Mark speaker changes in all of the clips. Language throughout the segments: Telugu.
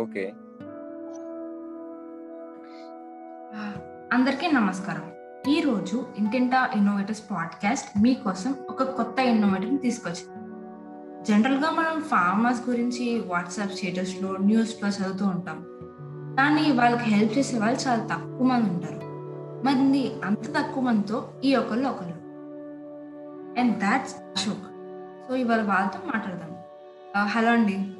Speaker 1: ఓకే.
Speaker 2: అందరికీ నమస్కారం. ఈ రోజు ఇంటింటా ఇన్నోవేటర్స్ పాడ్కాస్ట్ మీకోసం ఒక కొత్త ఇన్నోవేటర్ తీసుకొచ్చింది జనరల్గా మనం ఫార్మర్స్ గురించి వాట్సాప్ స్టేటస్లో న్యూస్లో చదువుతూ ఉంటాం. కానీ వాళ్ళకి హెల్ప్ చేసే వాళ్ళు చాలా తక్కువ మంది ఉంటారు. మరి అంత తక్కువ మందితో ఈ ఒకళ్ళు ఒకళ్ళు. And that's Ashok. సో ఇవాళ వాళ్ళతో మాట్లాడదాం. హలో అండి.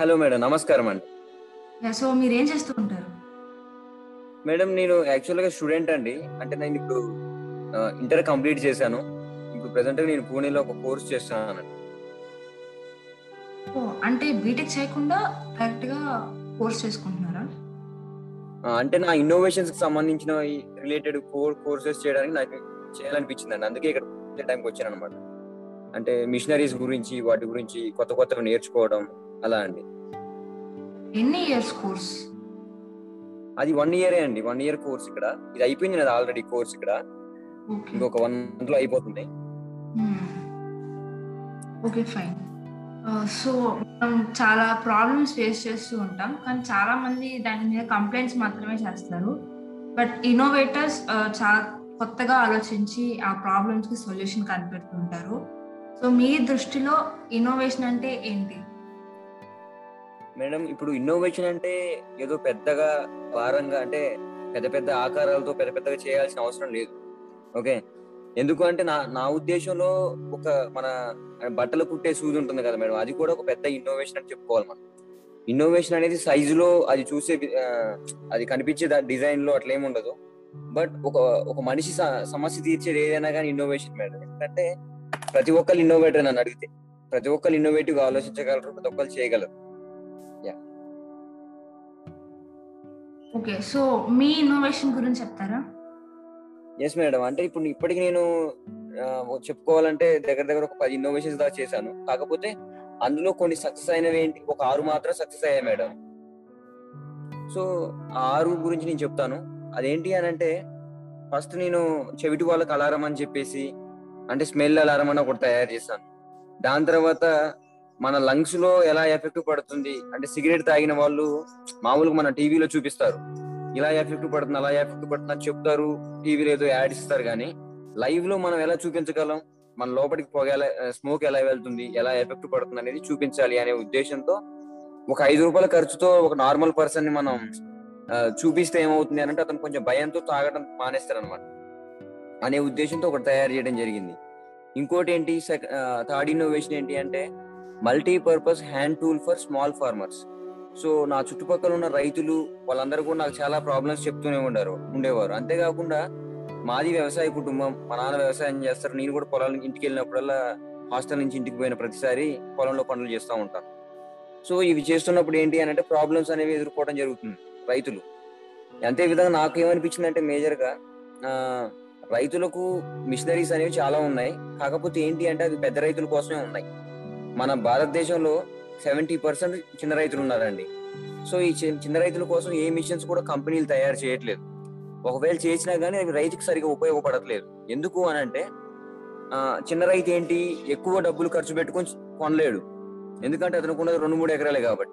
Speaker 1: హలో మేడం నమస్కారం అండి.
Speaker 2: సో మీరు ఏం చేస్తూ ఉంటారు?
Speaker 1: మేడం నేను యాక్చువల్గా స్టూడెంట్ అండి. అంటే నేను ఇప్పుడు ఇంటర్ కంప్లీట్ చేశాను. ఇప్పుడు ప్రెసెంట్ నేను పూణేలో ఒక కోర్స్ చేస్తున్నాను.
Speaker 2: అంటే బీటెక్ చేయకుండా డైరెక్ట్గా కోర్స్ చేసుకుంటున్నారా?
Speaker 1: అంటే నా ఇన్నోవేషన్స్కి సంబంధించిన రిలేటెడ్ కోర్ కోర్సెస్ చేయడానికి నాకు చేయాలనిపించింది అండి అందుకే ఇక్కడ టైంకి వచ్చాను అనమాట అంటే మిషనరీస్ గురించి వాటి గురించి కొత్త కొత్తవి నేర్చుకోవడం అలా అండి.
Speaker 2: ఎన్ని ఇయర్స్ కోర్స్?
Speaker 1: అది వన్ ఇయరే అండి. వన్ ఇయర్ కోర్స్ ఇక్కడ. ఇది అయిపోయింది నాది ఆల్రెడీ కోర్స్ ఇక్కడ.
Speaker 2: ఓకే.
Speaker 1: ఇంకొక వన్ మంత్లో అయిపోతుంది
Speaker 2: ఓకే ఫైన్. సో మనం చాలా ప్రాబ్లమ్స్ ఫేస్ చేస్తూ ఉంటాం. కానీ చాలా మంది దాని మీద కంప్లైంట్స్ మాత్రమే చేస్తారు. బట్ ఇన్నోవేటర్స్ చాలా కొత్తగా ఆలోచించి ఆ ప్రాబ్లమ్స్కి సొల్యూషన్ కనిపెడుతుంటారు. సో మీ దృష్టిలో ఇన్నోవేషన్ అంటే ఏంటి?
Speaker 1: మేడం ఇప్పుడు ఇన్నోవేషన్ అంటే ఏదో పెద్దగా భారంగా అంటే పెద్ద పెద్ద ఆకారాలతో పెద్ద పెద్దగా చేయాల్సిన అవసరం లేదు. ఓకే? ఎందుకు అంటే నా నా ఉద్దేశంలో ఒక మన బట్టలు కుట్టే సూది ఉంటుంది కదా మేడం అది కూడా ఒక పెద్ద ఇన్నోవేషన్ అని చెప్పుకోవాలి మనం. ఇన్నోవేషన్ అనేది సైజులో అది చూసే అది కనిపించే డిజైన్లో అట్లా ఏమి ఉండదు. బట్ ఒక ఒక మనిషి స- సమస్య తీర్చేది ఏదైనా కానీ ఇన్నోవేషన్ మేడం. ఎందుకంటే ప్రతి ఒక్కరు ఇన్నోవేటర్ నన్ను అడిగితే. ప్రతి ఒక్కరు ఇన్నోవేటివ్ ఆలోచించగలరు ప్రతి ఒక్కరు చేయగలరు.
Speaker 2: ఓకే సో మీ ఇన్నోవేషన్ గురించి చెప్తారా?
Speaker 1: ఎస్ మేడం అంటే ఇప్పుడు ఇప్పటికి నేను చెప్పుకోవాలంటే దగ్గర దగ్గర ఒక పది ఇన్నోవేషన్స్ దాకా చేశాను. కాకపోతే అందులో కొన్ని సక్సెస్ అయినవి ఏంటి? ఒక ఆరు మాత్రం సక్సెస్ అయ్యాయి మేడం సో ఆ ఆరు గురించి నేను చెప్తాను. అదేంటి అని అంటే ఫస్ట్ నేను చెవిటి వాళ్ళకి అలారం అని చెప్పేసి అంటే స్మెల్ అలారం అని ఒకటి తయారు చేశాను. దాని తర్వాత మన లంగ్స్లో ఎలా ఎఫెక్ట్ పడుతుంది? అంటే సిగరెట్ తాగిన వాళ్ళు మామూలుగా మన టీవీలో చూపిస్తారు. ఇలా ఎఫెక్ట్ పడుతుంది అలా ఎఫెక్ట్ పడుతుంది అని చెప్తారు. టీవీలో ఏదో యాడ్ ఇస్తారు కానీ లైవ్లో మనం ఎలా చూపించగలం? మన లోపలికి పొగ ఎలా స్మోక్ ఎలా వెళ్తుంది? ఎలా ఎఫెక్ట్ పడుతుంది అనేది చూపించాలి అనే ఉద్దేశంతో ఒక ఐదు రూపాయల ఖర్చుతో ఒక నార్మల్ పర్సన్ని మనం చూపిస్తే ఏమవుతుంది అని అంటే అతను కొంచెం భయంతో తాగడం మానేస్తారు అనమాట అనే ఉద్దేశంతో ఒకటి తయారు చేయడం జరిగింది. ఇంకోటి ఏంటి? థర్డ్ ఇన్నోవేషన్ ఏంటి అంటే multipurpose hand tool for small farmers. So నా చుట్టుపక్కల ఉన్న రైతులు వాళ్ళందరూ కూడా నాకు చాలా ప్రాబ్లమ్స్ చెప్తూనే ఉండారు ఉండేవారు. అంతేకాకుండా మాది వ్యవసాయ కుటుంబం మా నాన్న వ్యవసాయం చేస్తారు నేను కూడా పొలానికి ఇంటికి వెళ్ళినప్పుడల్లా హాస్టల్ నుంచి ఇంటికి పోయిన ప్రతిసారి పొలంలో పనులు చేస్తూ ఉంటాను సో ఇవి చేస్తున్నప్పుడు ఏంటి అని అంటే ప్రాబ్లమ్స్ అనేవి ఎదుర్కోవడం జరుగుతుంది రైతులు. అంతే విధంగా నాకు ఏమనిపించింది అంటే మేజర్గా రైతులకు మిషనరీస్ అనేవి చాలా ఉన్నాయి. కాకపోతే ఏంటి అంటే అది పెద్ద రైతుల కోసమే ఉన్నాయి. మన భారతదేశంలో సెవెంటీ పర్సెంట్ చిన్న రైతులు ఉన్నారండి. సో ఈ చి- చిన్న రైతుల కోసం ఏ మిషన్స్ కూడా కంపెనీలు తయారు చేయట్లేదు. ఒకవేళ చేసినా కానీ అవి రైతుకు సరిగా ఉపయోగపడట్లేదు. ఎందుకు అని అంటే చిన్న రైతు ఏంటి? ఎక్కువ డబ్బులు ఖర్చు పెట్టుకొని కొనలేడు. ఎందుకంటే అతనికి ఉన్నది రెండు మూడు ఎకరాలే కాబట్టి.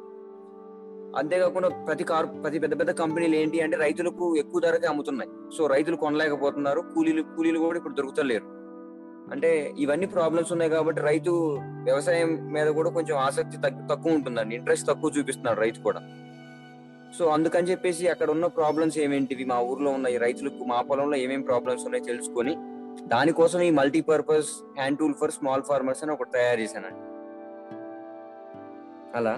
Speaker 1: అంతేకాకుండా ప్రతి కార్ ప్రతి పెద్ద పెద్ద కంపెనీలు ఏంటి అంటే రైతులకు ఎక్కువ ధరకే అమ్ముతున్నాయి. సో రైతులు కొనలేకపోతున్నారు. కూలీలు కూలీలు కూడా ఇప్పుడు దొరుకుతలేరు. అంటే ఇవన్నీ ప్రాబ్లమ్స్ ఉన్నాయి కాబట్టి రైతు వ్యవసాయం మీద కూడా కొంచెం ఆసక్తి తక్కువ ఉంటుందండి. ఇంట్రెస్ట్ తక్కువ చూపిస్తున్నాడు రైతు కూడా. సో అందుకని చెప్పేసి అక్కడ ఉన్న ప్రాబ్లమ్స్ ఏమేంటివి? మా ఊర్లో ఉన్నాయి రైతులకు మా పొలంలో ఏమేమి ప్రాబ్లమ్స్ ఉన్నాయో తెలుసుకొని దానికోసం ఈ multipurpose hand tool for small farmers అని ఒకటి తయారు చేశానండి. అలా.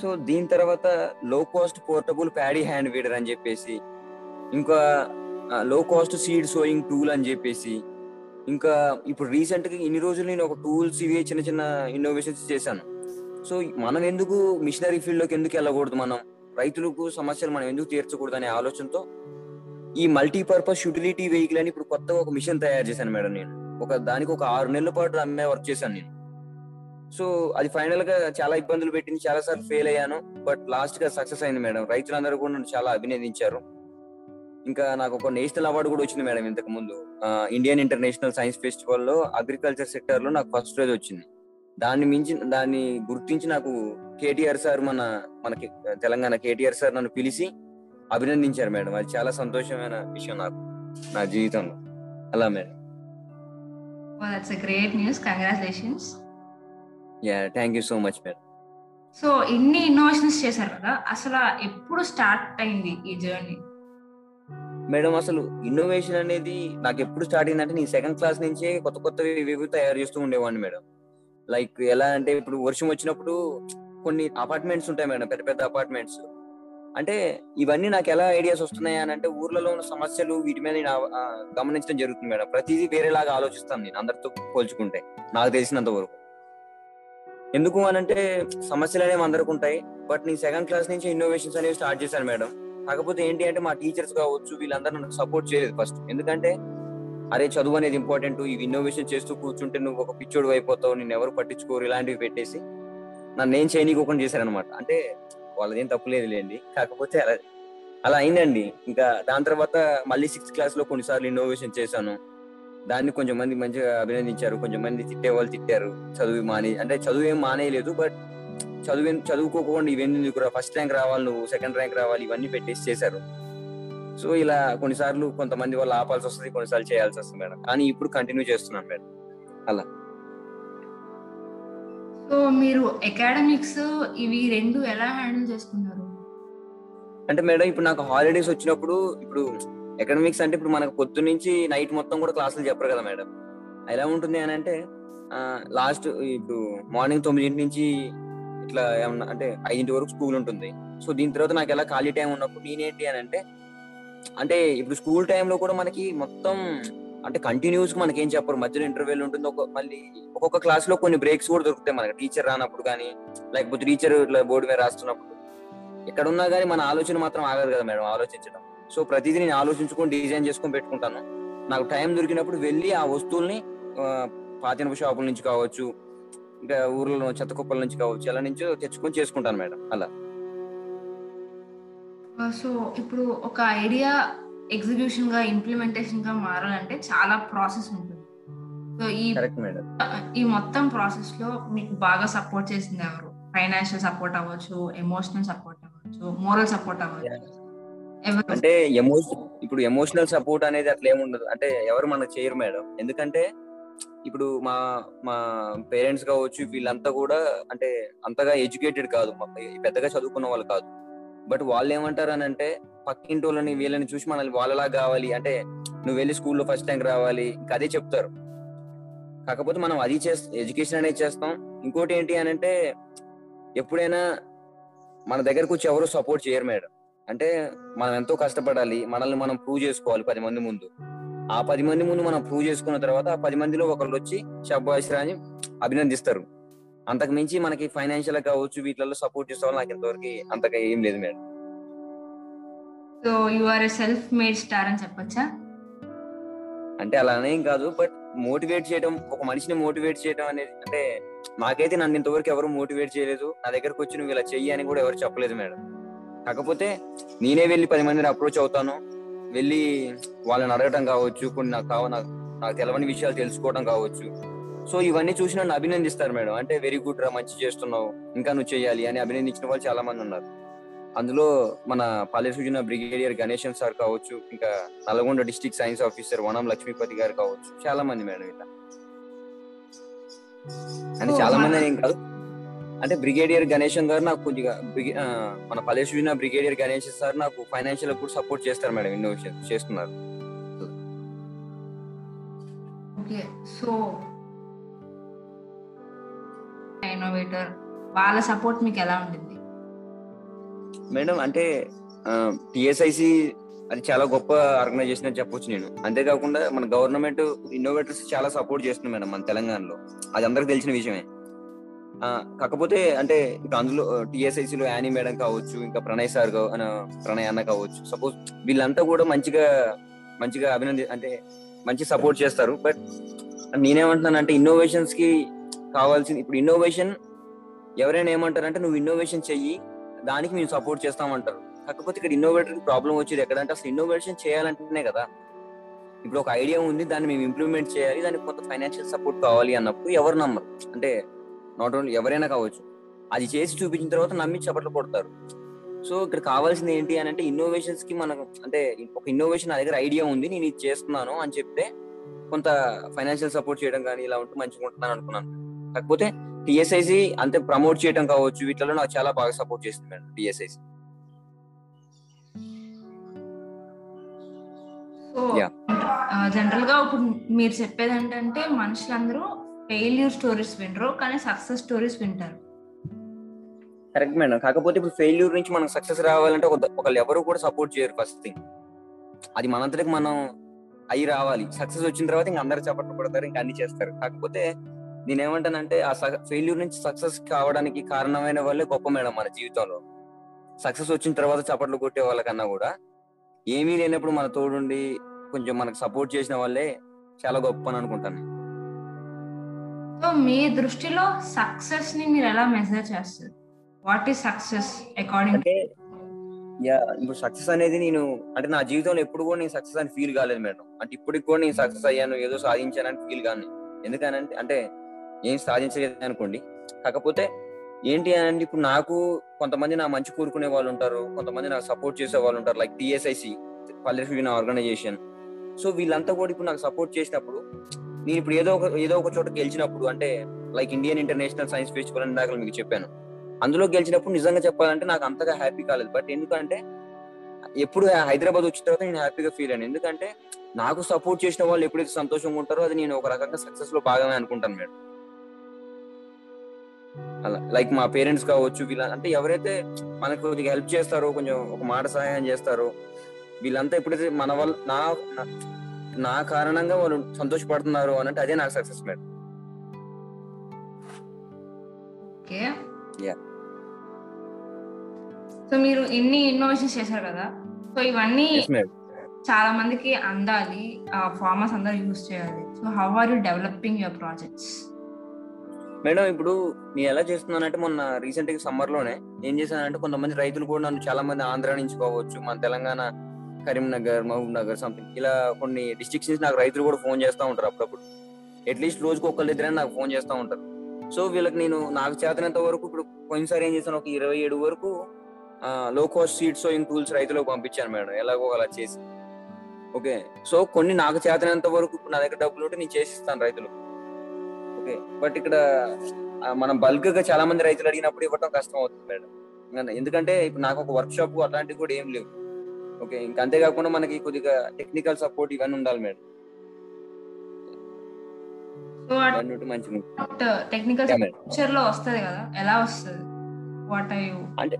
Speaker 1: సో దీని తర్వాత low cost portable paddy hand weeder అని చెప్పేసి ఇంకా లో కాస్ట్ సీడ్ సోయింగ్ టూల్ అని చెప్పేసి ఇంకా ఇప్పుడు రీసెంట్గా ఇన్ని రోజులు నేను ఒక టూల్స్ ఇవి చిన్న చిన్న ఇన్నోవేషన్స్ చేశాను. సో మనం ఎందుకు మిషనరీ ఫీల్డ్లోకి ఎందుకు వెళ్ళకూడదు మనం? రైతులకు సమస్యలు మనం ఎందుకు తీర్చకూడదు అనే ఆలోచనతో ఈ మల్టీపర్పస్ యూటిలిటీ వెహికల్ అని ఇప్పుడు కొత్తగా ఒక మిషన్ తయారు చేశాను మేడం నేను. ఒక దానికి ఒక ఆరు నెలల పాటు అమ్మే వర్క్ చేశాను నేను. సో అది ఫైనల్గా చాలా ఇబ్బందులు పెట్టింది చాలా సార్లు ఫెయిల్ అయ్యాను బట్ లాస్ట్గా సక్సెస్ అయింది మేడం. రైతులందరూ కూడా నన్ను చాలా అభినందించారు. ఇంకా నాకు ఒక నేషనల్ అవార్డు కూడా వచ్చింది మేడం ఇంతకు ముందు. ఇండియన్ ఇంటర్నేషనల్ సైన్స్ ఫెస్టివల్లో అగ్రికల్చర్ సెక్టర్లో నాకు ఫస్ట్ ప్రైజ్ వచ్చింది. దాన్ని మించి దాన్ని గుర్తించి నాకు కేటీఆర్ సార్ మన మనకి తెలంగాణ కేటీఆర్ సార్ నన్ను పిలిచి అభినందించారు మేడం. అది చాలా సంతోషమైన విషయం నాకు నా జీవితంలో. అలా madam.
Speaker 2: That's great news congratulations
Speaker 1: yeah thank you so much madam
Speaker 2: so ఇన్ని ఇన్నోవేషన్స్ చేశారు కదా అసలు ఎప్పుడు స్టార్ట్ అయింది ఈ జర్నీ
Speaker 1: మేడం అసలు ఇన్నోవేషన్ అనేది నాకు ఎప్పుడు స్టార్ట్ అయిందంటే నేను సెకండ్ క్లాస్ నుంచే కొత్త కొత్తవి ఇవి తయారు చేస్తూ ఉండేవాడిని మేడం. లైక్ ఎలా అంటే ఇప్పుడు వర్షం వచ్చినప్పుడు కొన్ని అపార్ట్మెంట్స్ ఉంటాయి మేడం పెద్ద పెద్ద అపార్ట్మెంట్స్ అంటే ఇవన్నీ నాకు ఎలా ఐడియాస్ వస్తున్నాయి అని అంటే ఊర్లలో ఉన్న సమస్యలు వీటి మీద నేను గమనించడం జరుగుతుంది మేడం. ప్రతిదీ వేరేలాగా ఆలోచిస్తాను నేను అందరితో పోల్చుకుంటే నాకు తెలిసినంత వరకు. ఎందుకు అని అంటే సమస్యలు అనేవి అందరికి ఉంటాయి. బట్ నేను సెకండ్ క్లాస్ నుంచి ఇన్నోవేషన్స్ అనేవి స్టార్ట్ చేశాను మేడం. కాకపోతే ఏంటి అంటే మా టీచర్స్ కావచ్చు వీళ్ళందరూ నన్ను సపోర్ట్ చేయలేదు ఫస్ట్. ఎందుకంటే అరే చదువు అనేది ఇంపార్టెంట్ ఇవి ఇన్నోవేషన్ చేస్తూ కూర్చుంటే నువ్వు ఒక పిచ్చోడు అయిపోతావు నేను ఎవరు పట్టించుకోరు ఇలాంటివి పెట్టేసి నన్ను ఏం చేయనీకోకుండా చేశారనమాట అంటే వాళ్ళదేం తప్పులేదు లేండి. కాకపోతే అలా అలా అయిందండి. ఇంకా దాని తర్వాత మళ్ళీ సిక్స్త్ క్లాస్లో కొన్నిసార్లు ఇన్నోవేషన్ చేశాను. దాన్ని కొంచెం మంది మంచిగా అభినందించారు కొంచెం మంది తిట్టే వాళ్ళు తిట్టారు. చదువు మానే అంటే చదువు ఏం మానేయలేదు బట్ చదువు చదువుకోకుండా ఇవన్నీ నీకు ఫస్ట్ ర్యాంక్ రావాలి నువ్వు సెకండ్ ర్యాంక్ రావాలి ఇవన్నీ పెట్టేసి చేశారు. సో ఇలా కొన్నిసార్లు కొంతమంది వాళ్ళు ఆపాల్సి వస్తుంది కొన్నిసార్లు చేయాల్సి వస్తుంది మేడం. కానీ ఇప్పుడు కంటిన్యూ చేస్తున్నాను మేడం.
Speaker 2: సో మీరు అకాడమిక్స్ ఇవి రెండు ఎలా హ్యాండిల్ చేసుకున్నారు?
Speaker 1: అంటే మేడం ఇప్పుడు నాకు హాలిడేస్ వచ్చినప్పుడు ఇప్పుడు ఎకనామిక్స్ అంటే ఇప్పుడు మనకు పొద్దు నుంచి నైట్ మొత్తం కూడా క్లాసులు చెప్పరు కదా మేడం. ఎలా ఉంటుంది అని అంటే లాస్ట్ ఇప్పుడు మార్నింగ్ తొమ్మిదింటి నుంచి ఇట్లా ఏమన్నా అంటే ఐదింటి వరకు స్కూల్ ఉంటుంది. సో దీని తర్వాత నాకు ఎలా ఖాళీ టైం ఉన్నప్పుడు నేనేంటి అని అంటే అంటే ఇప్పుడు స్కూల్ టైంలో కూడా మనకి మొత్తం అంటే కంటిన్యూస్ మనకి ఏం చెప్పరు. మధ్యలో ఇంటర్వ్యూలు ఉంటుంది. ఒక మళ్ళీ ఒక్కొక్క క్లాస్లో కొన్ని బ్రేక్స్ కూడా దొరుకుతాయి మనకి. టీచర్ రానప్పుడు కానీ లేకపోతే టీచర్ ఇట్లా బోర్డు మీద రాస్తున్నప్పుడు. ఎక్కడ ఉన్నా కానీ మన ఆలోచన మాత్రం ఆగదు కదా మేడం ఆలోచించడం. సో ప్రతిదీ నేను ఆలోచించుకొని డిజైన్ చేసుకొని పెట్టుకుంటాను. నాకు టైం దొరికినప్పుడు వెళ్ళి ఆ వస్తువుల్ని ఆ, పాతినపు షాపుల నుంచి కావచ్చు ఇంకా ఊర్లలో చెత్త కుప్పల నుంచి కావచ్చు ఎలా నుంచో తెచ్చుకొని చేసుకుంటాను మేడం అలా.
Speaker 2: సో ఇప్పుడు ఒక ఐడియా ఎగ్జిక్యూషన్గా ఇంప్లిమెంటేషన్గా మారాలంటే చాలా ప్రాసెస్ ఉంటుంది. సో ఈ ఈ మొత్తం ప్రాసెస్లో మీకు బాగా సపోర్ట్ చేసింది ఎవరు? ఫైనాన్షియల్ సపోర్ట్ అవ్వచ్చు ఎమోషనల్ సపోర్ట్ అవ్వచ్చు మోరల్ సపోర్ట్ అవ్వచ్చు.
Speaker 1: అంటే ఎమోషన్ ఇప్పుడు ఎమోషనల్ సపోర్ట్ అనేది అట్లా ఏముండదు. అంటే ఎవరు మనకు చేయరు మేడం. ఎందుకంటే ఇప్పుడు మా మా పేరెంట్స్ కావచ్చు వీళ్ళంతా కూడా అంటే అంతగా ఎడ్యుకేటెడ్ కాదు. పెద్దగా చదువుకున్న వాళ్ళు కాదు. బట్ వాళ్ళు ఏమంటారు అని అంటే పక్కింటి వాళ్ళని వీళ్ళని చూసి మనల్ని వాళ్ళలా కావాలి. అంటే నువ్వు వెళ్ళి స్కూల్లో ఫస్ట్ ర్యాంక్ రావాలి. ఇంకా అదే చెప్తారు. కాకపోతే మనం అది చేస్తాం ఎడ్యుకేషన్ అనేది చేస్తాం. ఇంకోటి ఏంటి అని అంటే ఎప్పుడైనా మన దగ్గరకు వచ్చి ఎవరు సపోర్ట్ చేయరు మేడం. అంటే మనం ఎంతో కష్టపడాలి. మనల్ని మనం ప్రూవ్ చేసుకోవాలి పది మంది ముందు. ఆ పది మంది ముందు మనం ప్రూవ్ చేసుకున్న తర్వాత ఆ పది మందిలో ఒకళ్ళు వచ్చి షబ్బాయిశ్రా అని అభినందిస్తారు. అంతకు మించి మనకి ఫైనాన్షియల్ కావచ్చు వీటిలలో సపోర్ట్ చేసేవాళ్ళు నాకు ఇంతవరకు అంతగా ఏం లేదు madam.
Speaker 2: So you are a self made star అని చెప్పొచ్చా?
Speaker 1: అంటే అలానేం కాదు బట్ మోటివేట్ చేయడం ఒక మనిషిని మోటివేట్ చేయడం అనేది అంటే నాకైతే నన్ను ఇంతవరకు ఎవరు మోటివేట్ చేయలేదు. నా దగ్గరకు వచ్చి నువ్వు ఇలా చెయ్యి అని కూడా ఎవరు చెప్పలేదు మేడం. కాకపోతే నేనే వెళ్ళి పది మందిని అప్రోచ్ అవుతాను. వెళ్ళి వాళ్ళని అడగటం కావచ్చు కొన్ని నాకు కావ నాకు నాకు తెలవని విషయాలు తెలుసుకోవడం కావచ్చు. సో ఇవన్నీ చూసి నన్ను అభినందిస్తారు మేడం. అంటే వెరీ గుడ్ రా మంచి చేస్తున్నావు. ఇంకా నువ్వు చేయాలి అని అభినందించిన వాళ్ళు చాలా మంది ఉన్నారు. అందులో మన పల్లె సూచన బ్రిగేడియర్ గణేశన్ సార్ కావచ్చు ఇంకా నల్గొండ డిస్ట్రిక్ట్ సైన్స్ ఆఫీసర్ వనం లక్ష్మీపతి గారు కావచ్చు చాలా మంది మేడం ఇట్లా. అంటే చాలా మంది ఏం కాదు. అంటే బ్రిగేడియర్ గణేశన్ గారు నాకు కొద్దిగా మన పల్లె సూచన బ్రిగేడియర్ గణేష్ సార్ నాకు ఫైనాన్షియల్ కూడా సపోర్ట్ చేస్తారు మేడం ఇన్నోవేషన్ చేస్తున్నారు.
Speaker 2: ఓకే సో ఇన్నోవేటర్ వాళ్ళ సపోర్ట్ మీకు ఎలా ఉండింది?
Speaker 1: మేడం అంటే టిఎస్ఐసి అది చాలా గొప్ప ఆర్గనైజేషన్ అని చెప్పొచ్చు నేను. అంతేకాకుండా మన గవర్నమెంట్ ఇన్నోవేటర్స్ చాలా సపోర్ట్ చేస్తుంది మేడం మన తెలంగాణలో. అది అందరికి తెలిసిన విషయమే. కాకపోతే అంటే ఇంకా అందులో టిఎస్ఐసిలో యానీ మేడం కావచ్చు ఇంకా ప్రణయ్ సార్ ప్రణయ్ అన్న కావచ్చు. సపోజ్ వీళ్ళంతా కూడా మంచిగా మంచిగా అభినంది అంటే మంచి సపోర్ట్ చేస్తారు. బట్ నేనేమంటున్నాను అంటే ఇన్నోవేషన్స్కి కావాల్సింది ఇప్పుడు ఇన్నోవేషన్ ఎవరైనా ఏమంటారంటే నువ్వు ఇన్నోవేషన్ చెయ్యి దానికి మేము సపోర్ట్ చేస్తామంటారు. కాకపోతే ఇక్కడ ఇన్నోవేటర్ ప్రాబ్లం వచ్చేది ఎక్కడంటే అసలు ఇన్నోవేషన్ చేయాలంటేనే కదా. ఇప్పుడు ఒక ఐడియా ఉంది దాన్ని మేము ఇంప్లిమెంట్ చేయాలి దానికి కొంత ఫైనాన్షియల్ సపోర్ట్ కావాలి అన్నప్పుడు ఎవరు నమ్మరు. అంటే నాట్ ఓన్లీ ఎవరైనా కావచ్చు. అది చేసి చూపించిన తర్వాత నమ్మి చప్పట్లు కొడతారు. సో ఇక్కడ కావాల్సింది ఏంటి అని అంటే ఇన్నోవేషన్స్కి మనకు అంటే ఒక ఇన్నోవేషన్ నా దగ్గర ఐడియా ఉంది నేను ఇది చేస్తున్నాను అని చెప్తే కొంత ఫైనాన్షియల్ సపోర్ట్ చేయడం కానీ ఇలా ఉంటే మంచిగా ఉంటుందని అనుకున్నాను. కాకపోతే టిఎస్ఐసి అంతే ప్రమోట్ చేయడం కావచ్చు వీటిలో నాకు చాలా బాగా సపోర్ట్ చేసింది మేడం టిఎస్ఐసి.
Speaker 2: జనరల్గా ఇప్పుడు మీరు చెప్పేది ఏంటంటే మనుషులందరూ ఫెయిల్యూర్ స్టోరీస్ వినరు కానీ సక్సెస్ స్టోరీస్ వింటారు.
Speaker 1: Correct madam. కాకపోతే ఇప్పుడు ఫెయిల్యూర్ నుంచి మనకు సక్సెస్ రావాలంటే ఒకళ్ళు ఎవరు కూడా సపోర్ట్ చేయరు ఫస్ట్ థింగ్. అది మనంతటికి మనం అయి రావాలి. సక్సెస్ వచ్చిన తర్వాత ఇంక అందరు చప్పట్లు కొడతారు ఇంకా అన్ని చేస్తారు. కాకపోతే నేనేమంటానంటే ఆ ఫెయిల్యూర్ నుంచి సక్సెస్ కావడానికి కారణమైన వాళ్ళే గొప్ప మేడం మన జీవితంలో. సక్సెస్ వచ్చిన తర్వాత చప్పట్లు కొట్టే వాళ్ళకన్నా కూడా ఏమీ లేనప్పుడు మన తోడుండి కొంచెం మనకు సపోర్ట్ చేసిన వాళ్ళే చాలా గొప్ప అని అనుకుంటాను
Speaker 2: సో మీ దృష్టిలో సక్సెస్ని మీరు ఎలా మెసేజ్ చేస్తారు? వాట్ ఈస్ సక్సెస్ అకార్డింగ్
Speaker 1: అంటే యా ఇప్పుడు సక్సెస్ అనేది నేను అంటే నా జీవితంలో ఎప్పుడు కూడా నేను సక్సెస్ అని ఫీల్ కాలేదు మేడం. అంటే ఇప్పటికి కూడా నేను సక్సెస్ అయ్యాను ఏదో సాధించానని ఫీల్ కాను. ఎందుకనంటే అంటే ఏం సాధించలేదు అనుకోండి. కాకపోతే ఏంటి అని అంటే ఇప్పుడు నాకు కొంతమంది నా మంచి కోరుకునే వాళ్ళు ఉంటారు కొంతమంది నాకు సపోర్ట్ చేసే వాళ్ళు ఉంటారు like TSIC Palle organization so వీళ్ళంతా కూడా ఇప్పుడు నాకు సపోర్ట్ చేసినప్పుడు నేను ఇప్పుడు ఏదో ఒక ఏదో ఒక చోట గెలిచినప్పుడు అంటే like Indian international science festival అని దాకా మీకు చెప్పాను. అందులో గెలిచినప్పుడు నిజంగా చెప్పాలంటే నాకు అంతగా హ్యాపీ కాలేదు. బట్ ఎందుకంటే ఎప్పుడు హైదరాబాద్ వచ్చిన తర్వాత నేను హ్యాపీగా ఫీల్ అయ్యాను. ఎందుకంటే నాకు సపోర్ట్ చేసిన వాళ్ళు ఎప్పుడైతే సంతోషంగా ఉంటారో అది నేను ఒక రకంగా సక్సెస్లో భాగమే అనుకుంటాను మేడం. అలా లైక్ మా పేరెంట్స్ కావచ్చు వీళ్ళ అంటే ఎవరైతే మనకు కొద్దిగా హెల్ప్ చేస్తారో కొంచెం ఒక మాట సహాయం చేస్తారో వీళ్ళంతా ఎప్పుడైతే మన వల్ల నా నా- కారణంగా వాళ్ళు సంతోషపడుతున్నారు అని అంటే అదే నాకు success madam
Speaker 2: okay.
Speaker 1: Yeah.
Speaker 2: So మీరు ఎన్ని ఇన్నోవేషన్స్ చేశారు కదా? సో ఇవన్నీ చాలా మందికి అందాలి ఫార్మర్స్ అందరూ యూజ్ చేయాలి. So how are you developing your projects
Speaker 1: madam ఇప్పుడు నేను ఎలా చేస్తున్నానంటే మొన్న రీసెంట్గా సమ్మర్లోనే ఏం చేశానంటే కొంతమంది రైతులు కూడా నన్ను చాలా మంది ఆంధ్ర నుంచి కావచ్చు మన తెలంగాణ కరీంనగర్ మహబూబ్ నగర్ సంథింగ్ ఇలా కొన్ని డిస్ట్రిక్ట్స్ నుంచి నాకు రైతులు కూడా ఫోన్ చేస్తూ ఉంటారు అప్పుడప్పుడు. అట్లీస్ట్ రోజుకు ఒకళ్ళ నాకు ఫోన్ చేస్తూ ఉంటారు. సో వీళ్ళకి నేను నాకు చేతనంత వరకు ఇప్పుడు పోయినసారి ఏం చేశాను? ఒక ఇరవై ఏడు వరకు లో కాస్ట్ సీడ్ సోయింగ్ టూల్స్ రైతులకు పంపించాను మేడం. ఎలాగో అలా చేసి. ఓకే సో కొన్ని నాకు చేతనంత వరకు ఇప్పుడు నా దగ్గర డబ్బులు ఉంటే నేను చేసిస్తాను రైతులకు ఓకే బట్ ఇక్కడ మనం బల్క్గా చాలా మంది రైతులు అడిగినప్పుడు ఇవ్వటం కష్టం అవుతుంది మేడం. ఎందుకంటే ఇప్పుడు నాకు ఒక వర్క్ షాప్ అట్లాంటివి కూడా ఏం లేవు. ఓకే ఇంకా అంతేకాకుండా మనకి కొద్దిగా టెక్నికల్ సపోర్ట్ ఇవన్నీ ఉండాలి మేడం.
Speaker 2: Technical
Speaker 1: Yeah, madam.
Speaker 2: ఫ్యూచర్లో వస్తుంది కదా ఎలా వస్తుంది? వాట్ ఆర్ యూ
Speaker 1: అంటే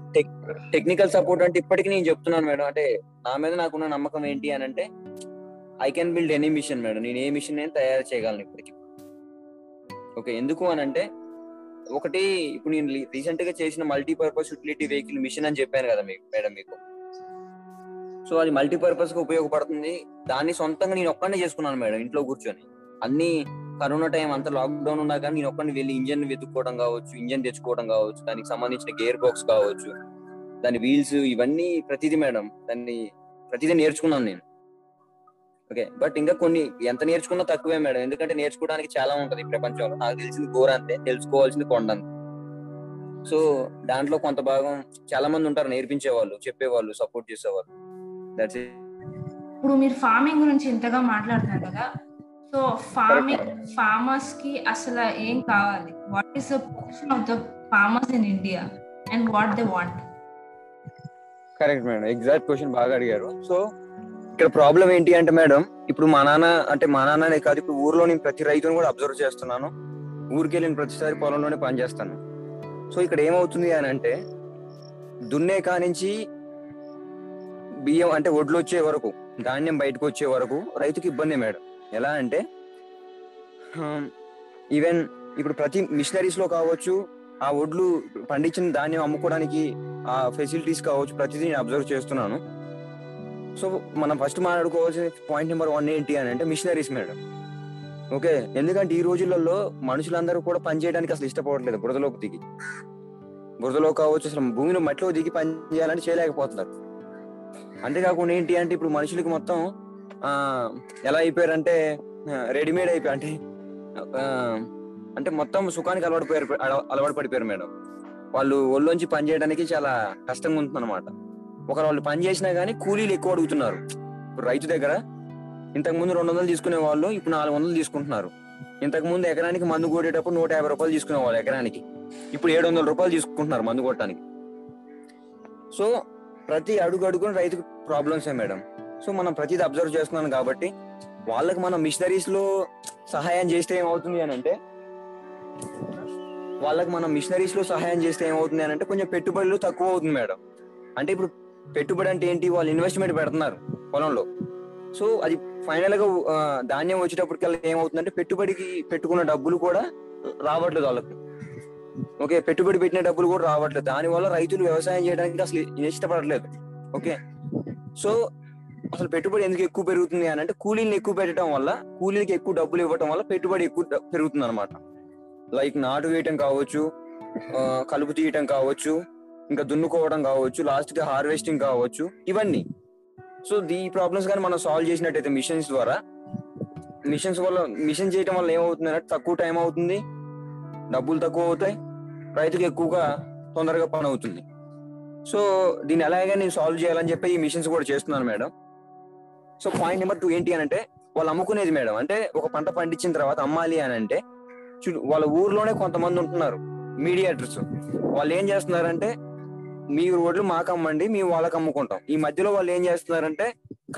Speaker 1: టెక్నికల్ సపోర్ట్ అంటే ఇప్పటికి నేను చెప్తున్నాను మేడం. అంటే నా మీద నాకున్న నమ్మకం ఏంటి అని అంటే I can build any machine madam. నేను ఏ మిషన్ నేను తయారు చేయగలను ఇప్పటికి. ఓకే ఎందుకు అని అంటే ఒకటి ఇప్పుడు నేను రీసెంట్గా చేసిన మల్టీపర్పస్ యూటిలిటీ వెహికల్ మిషన్ అని చెప్పాను కదా మీకు మేడం మీకు. సో అది మల్టీపర్పస్గా ఉపయోగపడుతుంది. దాన్ని సొంతంగా నేను ఒక్కడే చేసుకున్నాను మేడం ఇంట్లో కూర్చొని. అన్ని కరోనా టైం అంతా లాక్డౌన్ ఉన్నా కానీ నేను ఒక్కడిని వెళ్ళి ఇంజన్ వెతుక్కోవడం కావచ్చు ఇంజన్ తెచ్చుకోవడం కావచ్చు దానికి సంబంధించిన గేర్ బాక్స్ కావచ్చు దాని వీల్స్ ఇవన్నీ ప్రతిదీ మేడం దాన్ని ప్రతిదీ నేర్చుకున్నాను నేను. ఓకే బట్ ఇంకా కొన్ని ఎంత నేర్చుకున్నా తక్కువే మేడం. ఎందుకంటే నేర్చుకోవడానికి చాలా ఉంటది ప్రపంచంలో. నాకు తెలిసింది గోర అంతే తెలుసుకోవాల్సింది కొండ సో దాంట్లో కొంత భాగం చాలా మంది ఉంటారు నేర్పించే వాళ్ళు చెప్పేవాళ్ళు సపోర్ట్ చేసేవాళ్ళు. దట్స్
Speaker 2: ఇప్పుడు మీరు ఫార్మింగ్ గురించి ఇంతగా మాట్లాడుతున్నారు కదా సో ఫార్మింగ్ ఫార్మర్స్కి అసలు ఏం కావాలి? What is the position of the farmers in India and what they want
Speaker 1: correct madam exact question బాగా అడిగారు. సో ఇక్కడ ప్రాబ్లం ఏంటి అంటే మేడం ఇప్పుడు మా నాన్న అంటే మా నాన్ననే కాదు ఇప్పుడు ఊర్లో నేను ప్రతి రైతును కూడా అబ్జర్వ్ చేస్తున్నాను. ఊరికి వెళ్ళిన ప్రతిసారి పొలంలోనే పని చేస్తాను సో ఇక్కడ ఏమవుతుంది అని అంటే దున్నే కానించి బియ్యం అంటే ఒడ్లు వచ్చే వరకు ధాన్యం బయటకు వచ్చే వరకు రైతుకి ఇబ్బంది మేడం. ఎలా అంటే ఈవెన్ ఇప్పుడు ప్రతి మిషనరీస్లో కావచ్చు ఆ ఒడ్లు పండించిన ధాన్యం అమ్ముకోవడానికి ఆ ఫెసిలిటీస్ కావచ్చు ప్రతిదీ నేను అబ్జర్వ్ చేస్తున్నాను. సో మనం ఫస్ట్ మాట్లాడుకోవాల్సిన పాయింట్ నెంబర్ వన్ ఏంటి అని అంటే మిషనరీస్ మేడం. ఓకే ఎందుకంటే ఈ రోజులలో మనుషులందరూ కూడా పని చేయడానికి అసలు ఇష్టపడట్లేదు బురదలోకి దిగి. బురదలో కావచ్చు అసలు భూమిలో మట్టిలో దిగి పని చేయాలంటే చేయలేకపోతున్నారు. అంతేకాకుండా ఏంటి అంటే ఇప్పుడు మనుషులకి మొత్తం ఆ ఎలా అయిపోయారంటే రెడీమేడ్ అయిపోయి అంటే అంటే మొత్తం సుఖానికి అలవాటు పోయారు అలవాటు పడిపోయారు మేడం. వాళ్ళు ఒళ్ళోంచి పని చేయడానికి చాలా కష్టంగా ఉంటుంది అనమాట ఒకరు వాళ్ళు పని చేసినా గానీ కూలీలు ఎక్కువ అడుగుతున్నారు. ఇప్పుడు రైతు దగ్గర ఇంతకు ముందు రెండు వందలు తీసుకునే వాళ్ళు ఇప్పుడు నాలుగు వందలు తీసుకుంటున్నారు. ఇంతకు ముందు ఎకరానికి మందు కొట్టేటప్పుడు నూట యాభై రూపాయలు తీసుకునే వాళ్ళు ఎకరానికి. ఇప్పుడు ఏడు వందల రూపాయలు తీసుకుంటున్నారు మందు కొట్టడానికి. సో ప్రతి అడుగు అడుగున రైతుకు ప్రాబ్లమ్సే మేడం. సో మనం ప్రతిదీ అబ్జర్వ్ చేస్తున్నాం కాబట్టి వాళ్ళకి మనం మిషనరీస్లో సహాయం చేస్తే ఏమవుతుంది అని అంటే వాళ్ళకి మనం మిషనరీస్లో సహాయం చేస్తే ఏమవుతుంది అని అంటే కొంచెం పెట్టుబడులు తక్కువ అవుతుంది మేడం. అంటే ఇప్పుడు పెట్టుబడి అంటే ఏంటి? వాళ్ళు ఇన్వెస్ట్మెంట్ పెడుతున్నారు పొలంలో. సో అది ఫైనల్గా ధాన్యం వచ్చేటప్పటికల్లా ఏమవుతుందంటే పెట్టుబడికి పెట్టుకున్న డబ్బులు కూడా రావట్లేదు వాళ్ళకి. ఓకే పెట్టుబడి పెట్టిన డబ్బులు కూడా రావట్లేదు. దానివల్ల రైతులు వ్యవసాయం చేయడానికి అసలు ఇష్టపడట్లేదు. ఓకే సో అసలు పెట్టుబడి ఎందుకు ఎక్కువ పెరుగుతుంది అని అంటే కూలీని ఎక్కువ పెట్టడం వల్ల కూలీలకి ఎక్కువ డబ్బులు ఇవ్వటం వల్ల పెట్టుబడి ఎక్కువ పెరుగుతుంది అనమాట లైక్ నాటు వేయటం కావచ్చు కలుపు తీయటం కావచ్చు ఇంకా దున్నుకోవడం కావచ్చు లాస్ట్కి హార్వెస్టింగ్ కావచ్చు ఇవన్నీ. సో ఈ ప్రాబ్లమ్స్ కానీ మనం సాల్వ్ చేసినట్టయితే మిషన్స్ ద్వారా మిషన్స్ వల్ల మిషన్ చేయటం వల్ల ఏమవుతుంది అంటే తక్కువ టైం అవుతుంది డబ్బులు తక్కువ అవుతాయి రైతుకి ఎక్కువగా తొందరగా పని అవుతుంది. సో దీన్ని ఎలాగే నేను సాల్వ్ చేయాలని చెప్పి ఈ మిషన్స్ కూడా చేస్తున్నాను madam. So point number two ఏంటి అని అంటే వాళ్ళు అమ్ముకునేది మేడం. అంటే ఒక పంట పండించిన తర్వాత అమ్మాలి అని అంటే వాళ్ళ ఊర్లోనే కొంతమంది ఉంటున్నారు మీడియేటర్స్ వాళ్ళు ఏం చేస్తున్నారంటే మీ వడ్లు మాకు అమ్మండి మేము వాళ్ళకి అమ్ముకుంటాం. ఈ మధ్యలో వాళ్ళు ఏం చేస్తున్నారంటే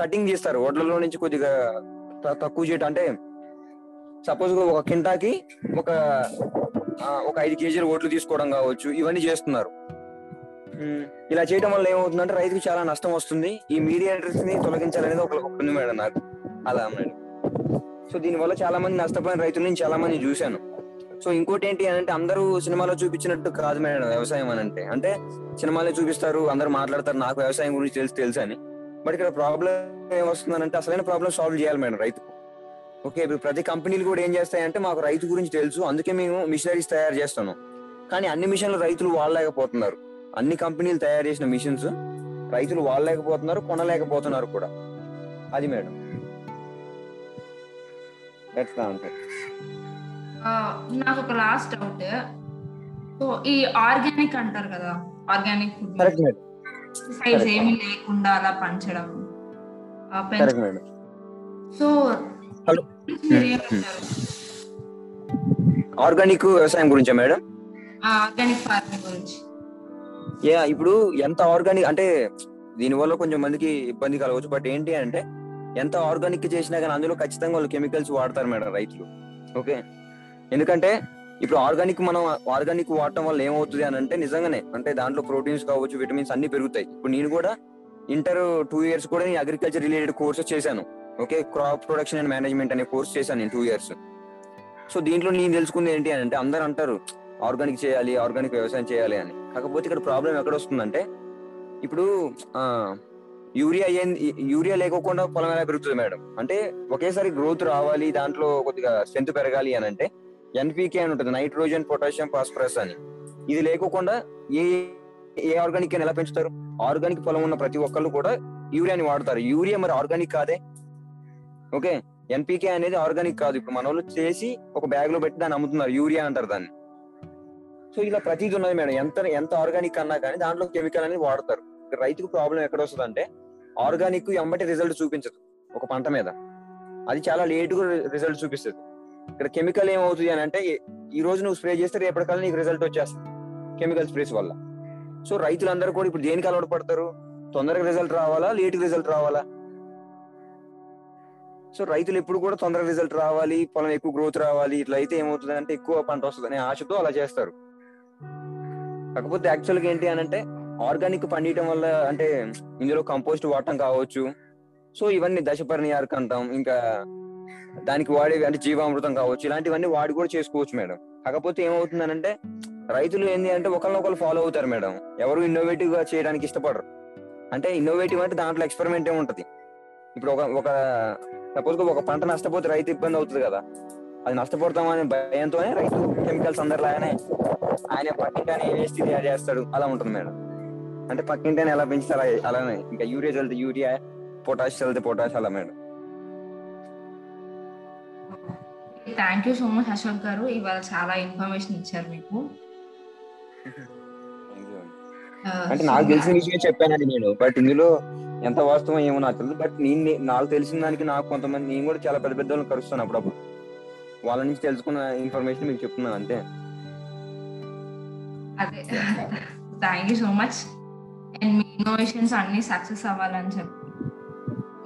Speaker 1: కటింగ్ చేస్తారు. వడ్లలో నుంచి కొద్దిగా తక్కువ చేయటం అంటే సపోజ్ ఒక కింటాకి ఒక ఒక ఐదు కేజీల ఓట్లు తీసుకోవడం కావచ్చు ఇవన్నీ చేస్తున్నారు. ఇలా చేయడం వల్ల ఏమవుతుందంటే రైతుకు చాలా నష్టం వస్తుంది. ఈ మీడియేటర్స్ని తొలగించాలనేది ఒక ఉంది మేడం నాకు. అలా అన్నాడు సో దీని వల్ల చాలా మంది నష్టపోయిన రైతులు నేను చాలా మంది చూశాను. సో ఇంకోటి ఏంటి అని అంటే అందరూ సినిమాలో చూపించినట్టు కాదు మేడం వ్యవసాయం అని అంటే. అంటే సినిమాలో చూపిస్తారు అందరూ మాట్లాడతారు. నాకు వ్యవసాయం గురించి తెలుసు తెలుసు అని. బట్ ఇక్కడ ప్రాబ్లం ఏమొస్తుందంటే అసలైన ప్రాబ్లం సాల్వ్ చేయాలి మేడం రైతు. ఓకే ఇప్పుడు ప్రతి కంపెనీలు కూడా ఏం చేస్తాయంటే మాకు రైతు గురించి తెలుసు. అందుకే మేము మిషనరీస్ తయారు చేస్తాను కానీ అన్ని మిషన్లు రైతులు వాడలేకపోతున్నారు. అన్ని కంపెనీలు తయారు చేసిన మిషన్స్ రైతులు వాడలేకపోతున్నారు కొనలేకపోతున్నారు కూడా. అది మేడం.
Speaker 2: నాకు ఒక లాస్ట్ డౌట్ సో ఈ ఆర్గానిక్ అంటారు కదా ఆర్గానిక్ ఫుడ్
Speaker 1: correct.
Speaker 2: ఏమీ లేకుండా అలా పంచడం. సో
Speaker 1: ఆర్గానిక్ వ్యవసాయం గురించా మేడం?
Speaker 2: ఆర్గానిక్ ఫార్మింగ్ గురించి.
Speaker 1: యా ఇప్పుడు ఎంత ఆర్గానిక్ అంటే దీనివల్ల కొంచెం మందికి ఇబ్బంది కలగవచ్చు. బట్ ఏంటి అంటే ఎంత ఆర్గానిక్ చేసినా కానీ అందులో ఖచ్చితంగా వాళ్ళు కెమికల్స్ వాడతారు మేడం రైతులు. ఓకే ఎందుకంటే ఇప్పుడు ఆర్గానిక్ మనం ఆర్గానిక్ వాడటం వల్ల ఏమవుతుంది అని అంటే నిజంగానే అంటే దాంట్లో ప్రోటీన్స్ కావచ్చు విటమిన్స్ అన్ని పెరుగుతాయి. ఇప్పుడు నేను కూడా ఇంటర్ టూ ఇయర్స్ కూడా నేను అగ్రికల్చర్ రిలేటెడ్ కోర్సెస్ చేశాను. Okay crop production and management అనే కోర్స్ చేశాను నేను టూ ఇయర్స్ సో దీంట్లో నేను తెలుసుకుంది ఏంటి అని అంటే అందరూ అంటారు ఆర్గానిక్ చేయాలి ఆర్గానిక్ వ్యవసాయం చేయాలి అని. కాకపోతే ఇక్కడ ప్రాబ్లం ఎక్కడ వస్తుందంటే ఇప్పుడు ఆ యూరియా యూరియా లేకోకుండా పొలం ఎలా పెరుగుతుంది మేడం? అంటే ఒకేసారి గ్రోత్ రావాలి దాంట్లో కొద్దిగా స్ట్రెంత్ పెరగాలి అని అంటే ఎన్పికే అని ఉంటుంది నైట్రోజన్ పొటాషియం ఫాస్ఫరస్ అని. ఇది లేకోకుండా ఏ ఏ ఆర్గానిక్ అని ఎలా పెంచుతారు? ఆర్గానిక్ పొలం ఉన్న ప్రతి ఒక్కళ్ళు కూడా యూరియాని వాడతారు. యూరియా మరి ఆర్గానిక్ కాదే? ఓకే? ఎన్పికే అనేది ఆర్గానిక్ కాదు. ఇప్పుడు మన వాళ్ళు చేసి ఒక బ్యాగ్లో పెట్టి దాన్ని అమ్ముతున్నారు యూరియా అంటారు దాన్ని. సో ఇలా ప్రతిది ఉన్నది మేడం. ఎంత ఎంత ఆర్గానిక్ అన్నా కానీ దాంట్లో కెమికల్ అనేది వాడతారు. రైతుకు ప్రాబ్లం ఎక్కడ వస్తుంది అంటే ఆర్గానిక్ ఎంబటి రిజల్ట్ చూపించదు ఒక పంట మీద. అది చాలా లేటుగా రిజల్ట్ చూపిస్తుంది. ఇక్కడ కెమికల్ ఏమవుతుంది అని అంటే ఈ- ఈ రోజు నువ్వు స్ప్రే చేస్తే రేపటికల్లా నీకు రిజల్ట్ వచ్చేస్తుంది కెమికల్ స్ప్రేస్ వల్ల. సో రైతులందరూ కూడా ఇప్పుడు దేనికి అలవాటు పడతారు? తొందరగా రిజల్ట్ రావాలా? లేట్ రిజల్ట్ రావాలా? సో రైతులు ఎప్పుడు కూడా తొందరగా రిజల్ట్ రావాలి పొలం ఎక్కువ గ్రోత్ రావాలి ఇట్లా అయితే ఏమవుతుంది అంటే ఎక్కువ పంట వస్తుంది అనే ఆశతో అలా చేస్తారు. కాకపోతే యాక్చువల్గా ఏంటి అని అంటే ఆర్గానిక్ పండియటం వల్ల అంటే ఇందులో కంపోస్ట్ వాడటం కావచ్చు. సో ఇవన్నీ దశపర్ణియార్క్ అంటాం. ఇంకా దానికి వాడే అంటే జీవామృతం కావచ్చు. ఇలాంటివన్నీ వాడి కూడా చేసుకోవచ్చు మేడం. కాకపోతే ఏమవుతుంది అంటే రైతులు ఏంటి అంటే ఒకరినొకరు ఫాలో అవుతారు మేడం. ఎవరు ఇన్నోవేటివ్గా చేయడానికి ఇష్టపడరు. అంటే ఇన్నోవేటివ్ అంటే దాంట్లో ఎక్స్పెరిమెంట్ ఉంటది. ఇప్పుడు ఒక ఒక సపోజ్ ఒక పంట నష్టపోతే రైతు ఇబ్బంది అవుతుంది కదా. అది నష్టపోతామనే భయంతోనే రైతు కెమికల్స్ అందరిలాగానే ఆయన పక్కింటని వేస్ట్ అది చేస్తాడు. అలా ఉంటుంది మేడం. అంటే పక్కింటని ఎలా పెంచుతారు అలా- అలానే. ఇంకా యూరియా చల్లితే యూరియా పొటాష్ చల్లితే పొటాష్ అలా madam.
Speaker 2: Thank you so much Ashok గారు. ఇవాళ చాలా ఇన్ఫర్మేషన్ ఇచ్చారు మీకు.
Speaker 1: అంటే నాకు తెలిసిన విషయం చెప్పానండి నేను బట్ ఇందులో ఎంత వాస్తవం ఏమో నాకు తెలియదు. బట్ నేను నాకు తెలిసిన దానికి నాకు కొంతమంది నేను కూడా చాలా పెద్ద పెద్ద వాళ్ళని కలుస్తాను అప్పుడప్పుడు. వాళ్ళ నుంచి తెలుసుకున్న ఇన్ఫర్మేషన్ మీకు చెప్తున్నాను అంతే.
Speaker 2: అదే. Thank you so much and me innovations అన్ని సక్సెస్ అవ్వాలని చెప్పి.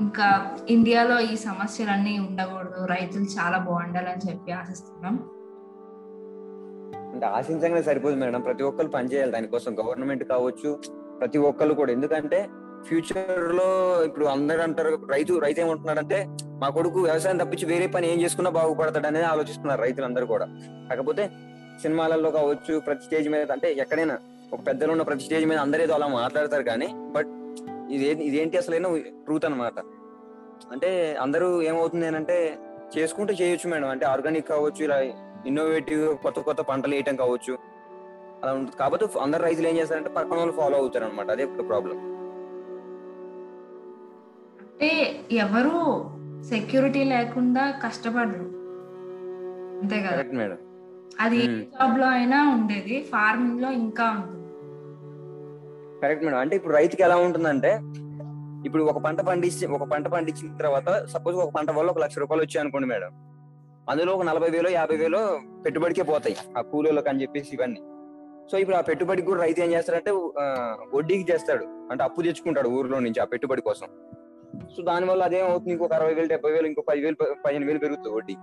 Speaker 2: ఇంకా ఇండియాలో ఈ సమస్యలన్నీ ఉండకూడదు. రైతులు చాలా బాగుండాలని చెప్పి ఆశిస్తున్నాం.
Speaker 1: అంటే ఆశించగానే సరిపోదు మేడం. ప్రతి ఒక్కరు పనిచేయాలి దానికోసం గవర్నమెంట్ కావచ్చు ప్రతి ఒక్కరు కూడా. ఎందుకంటే ఫ్యూచర్లో ఇప్పుడు అందరూ అంటారు రైతు రైతు ఏమంటున్నారంటే మా కొడుకు వ్యవసాయం తప్పించి వేరే పని ఏం చేసుకున్నా బాగుపడతాడు అనేది ఆలోచిస్తున్నారు రైతులందరూ కూడా. కాకపోతే సినిమాలలో కావచ్చు ప్రతి స్టేజ్ మీద అంటే ఎక్కడైనా ఒక పెద్దలు ఉన్న ప్రతి స్టేజ్ మీద అందరూ ఏదో అలా మాట్లాడతారు కానీ బట్ ఇదే ఇదేంటి అసలైనా ట్రూత్ అన్నమాట. అంటే అందరూ ఏమవుతుంది అంటే చేసుకుంటే చేయొచ్చు మేడం. అంటే ఆర్గానిక్ కావచ్చు ఇలా ఇన్నోవేటివ్ కొత్త కొత్త పంటలు వేయటం కావచ్చు అలా ఉంటుంది. కాబట్టి అందరు రైతులు ఏం చేస్తారంటే పక్కన వాళ్ళు ఫాలో అవుతారు అనమాట అదే ఇప్పుడు ప్రాబ్లం
Speaker 2: అంటే ఎవరు సెక్యూరిటీ లేకుండా కష్టపడరు. అంతే కదా?
Speaker 1: కరెక్ట్ మేడం
Speaker 2: అది ఏ
Speaker 1: Hmm.
Speaker 2: జాబ్లో అయినా ఉండేది ఫార్మింగ్లో ఇంకా ఉంటుంది.
Speaker 1: కరెక్ట్ మేడం అంటే ఇప్పుడు రైతుకి ఎలా ఉంటుందంటే ఇప్పుడు ఒక పంట పండించి ఒక పంట పండించిన తర్వాత సపోజ్ ఒక పంట వల్ల ఒక లక్ష రూపాయలు వచ్చాయి అనుకోండి మేడం అందులో ఒక నలభై వేలు యాభై వేలు పెట్టుబడికే పోతాయి ఆ కూలీలకు అని చెప్పేసి ఇవన్నీ. సో ఇప్పుడు ఆ పెట్టుబడికి కూడా రైతు ఏం చేస్తాడంటే వడ్డీకి చేస్తాడు. అంటే అప్పు తెచ్చుకుంటాడు ఊర్లో నుంచి ఆ పెట్టుబడి కోసం. సో దానివల్ల అదేం అవుతుంది ఇంకొక అరవై వేలు డెబ్బై వేలు ఇంకో పది వేలు పదిహేను వేలు పెరుగుతుంది వడ్డీ.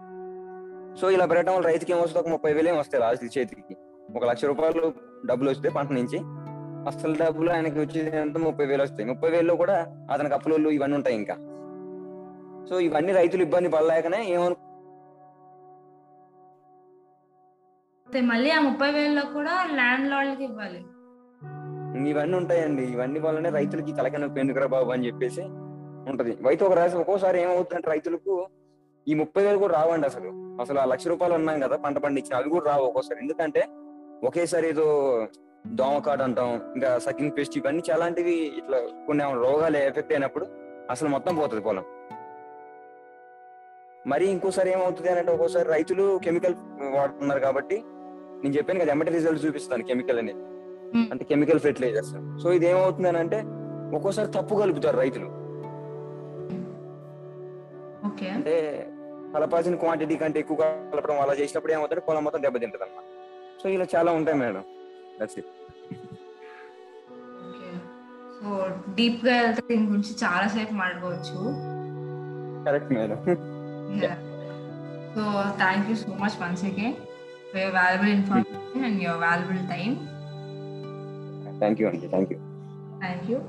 Speaker 1: సో ఇలా పెరగడం వల్ల రైతుకి ఏమొస్తుంది ఒక ముప్పై వేలు ఏం వస్తాయి లాస్ట్ చేతికి. ఒక లక్ష రూపాయలు డబ్బులు వస్తే పంట నుంచి. అసలు డబ్బులు ఆయనకి వచ్చేది ఎంత ముప్పై వేలు వస్తాయి. ముప్పై వేలలో కూడా అతనికి అప్పులు ఇవన్నీ ఉంటాయి ఇంకా. సో ఇవన్నీ రైతులు ఇబ్బంది పడలేకనే ఏమను
Speaker 2: మళ్ళీ ఆ ముప్పై వేలలో కూడా ల్యాండ్ లార్డ్కి ఇవ్వాలి.
Speaker 1: ఇవన్నీ ఉంటాయండి. ఇవన్నీ వల్లనే రైతులకి తలకి నొప్పి ఎందుకురా బాబు అని చెప్పేసి. ఉంటది. అయితే ఒక రాసి ఒక్కోసారి ఏమవుతుందంటే రైతులకు ఈ ముప్పై వేలు కూడా రావండి అసలు. అసలు ఆ లక్ష రూపాయలు ఉన్నాం కదా పంట పండించిన అవి కూడా రావు ఒక్కోసారి. ఎందుకంటే ఒకేసారి ఏదో దోమకాడు అంటాం ఇంకా సకింగ్ పెస్ట్ ఇవన్నీ చాలాంటివి ఇట్లా కొన్ని ఏమైనా రోగాలు ఎఫెక్ట్ అయినప్పుడు అసలు మొత్తం పోతుంది పొలం. మరి ఇంకోసారి ఏమవుతుంది అని అంటే ఒక్కోసారి రైతులు కెమికల్ వాడుతున్నారు కాబట్టి నేను చెప్పాను కదా ఎమ్మటి రిజల్ట్ చూపిస్తాను కెమికల్ అనేది. అంటే కెమికల్ ఫెర్టిలైజర్స్. సో ఇది ఏమవుతుంది అని అంటే ఒక్కోసారి తప్పు కలుపుతారు రైతులు. అంటే కలపాల్సిన క్వాంటిటీ కంటే ఎక్కువ కలపడం అలా చేసినప్పుడు ఏమవుతుంది? పొలం మొత్తం దెబ్బతింటది అన్నమాట సో ఇలా చాలా ఉంటాయి మేడం. దట్స్ ఇట్
Speaker 2: సో డీప్గా వెళ్తే దీని గురించి చాలా సేపు మాట్లాడుకోవచ్చు.
Speaker 1: Correct madam.
Speaker 2: So thank you so much once again for your valuable information and your valuable time
Speaker 1: thank you అండి థ్యాంక్ యూ
Speaker 2: థ్యాంక్ యూ